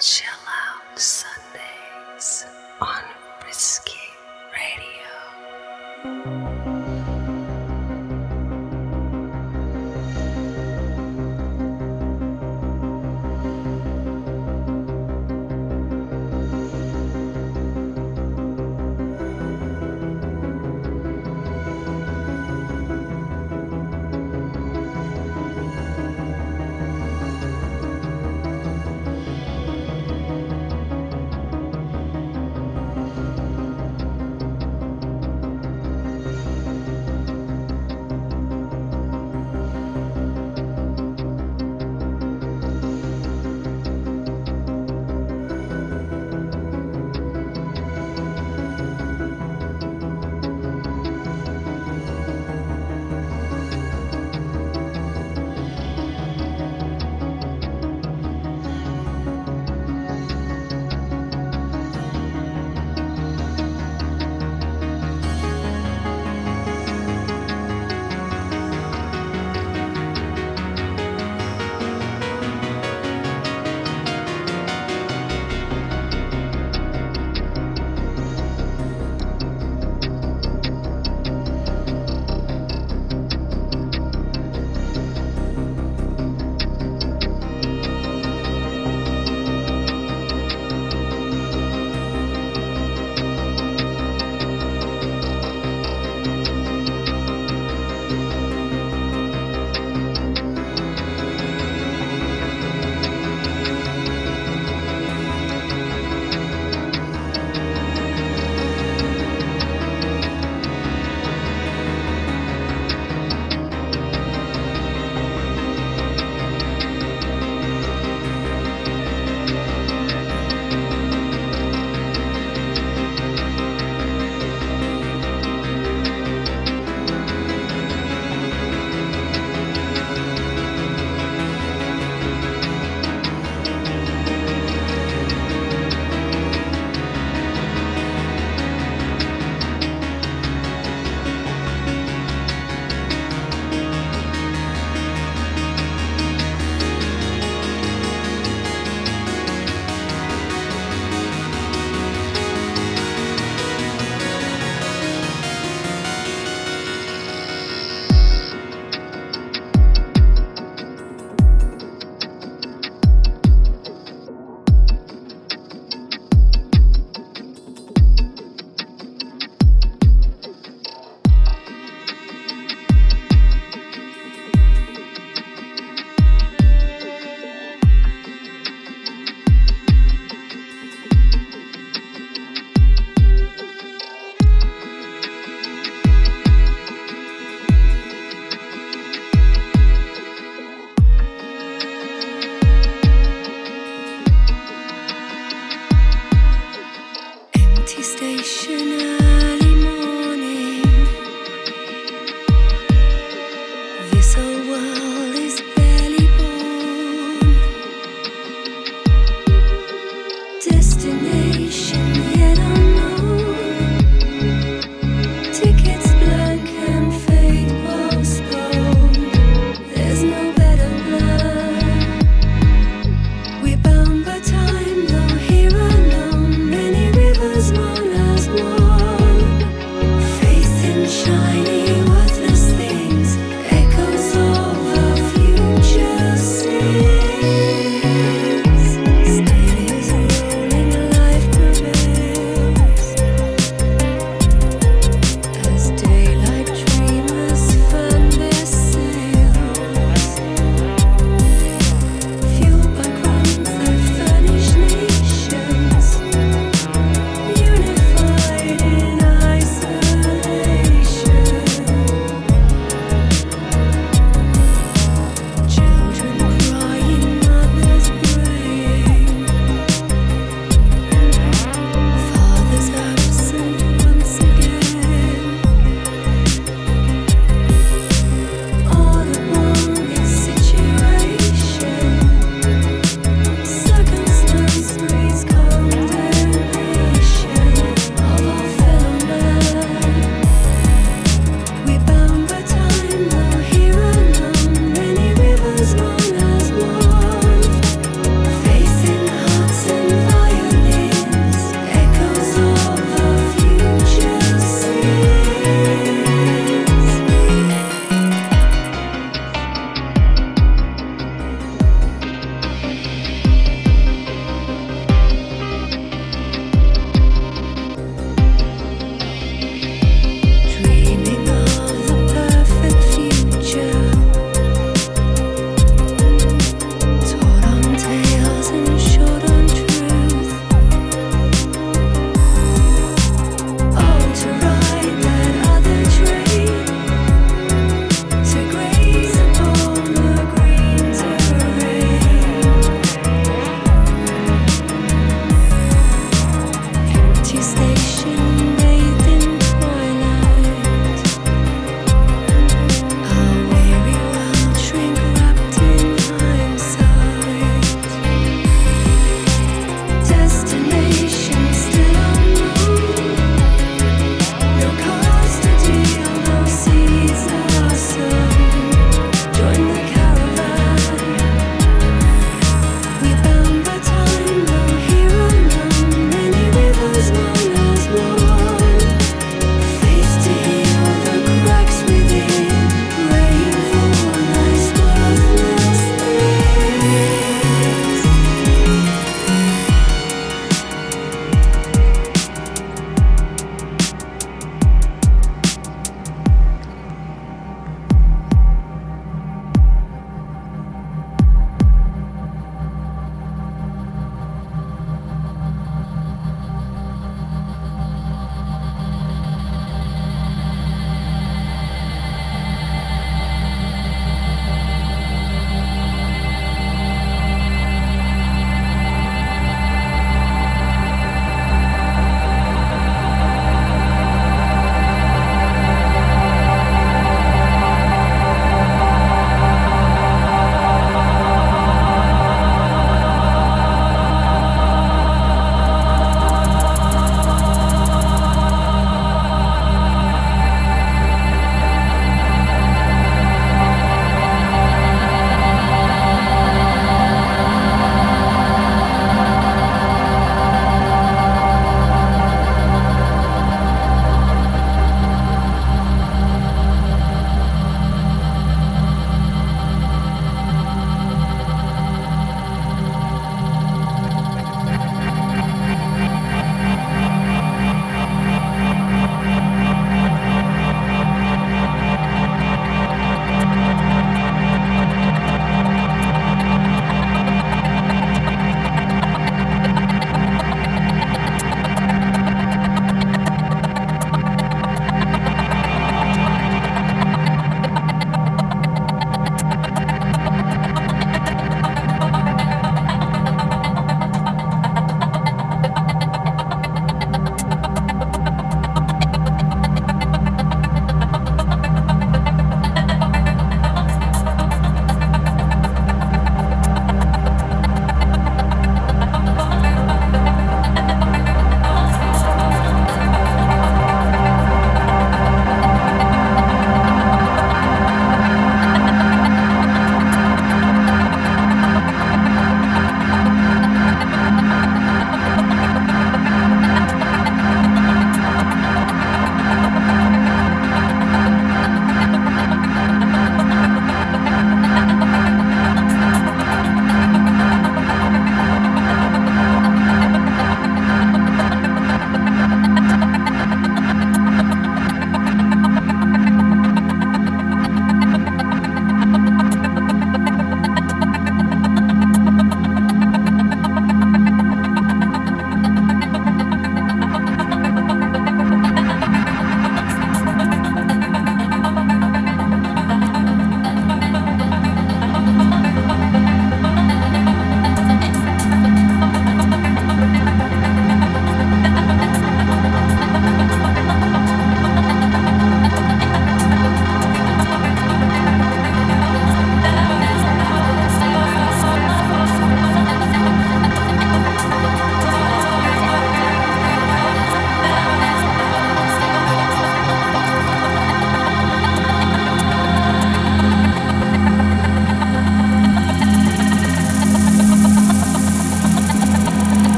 Chill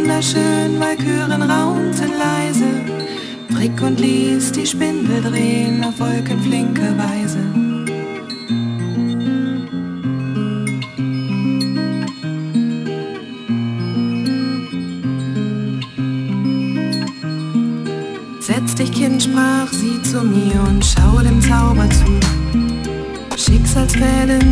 wunderschön, weil Küren raunten leise, Trick und ließ die Spindel drehen auf wolkenflinke Weise. dich Kind, sprach sie zu mir und schau dem Zauber zu. Schicksalsfäden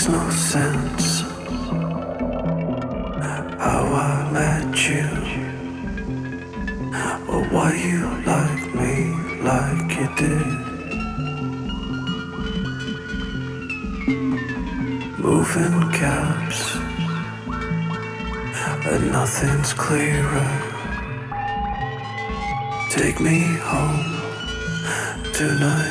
makes no sense how I met you or why you like me like you did. Moving gaps and nothing's clearer. Take me home tonight.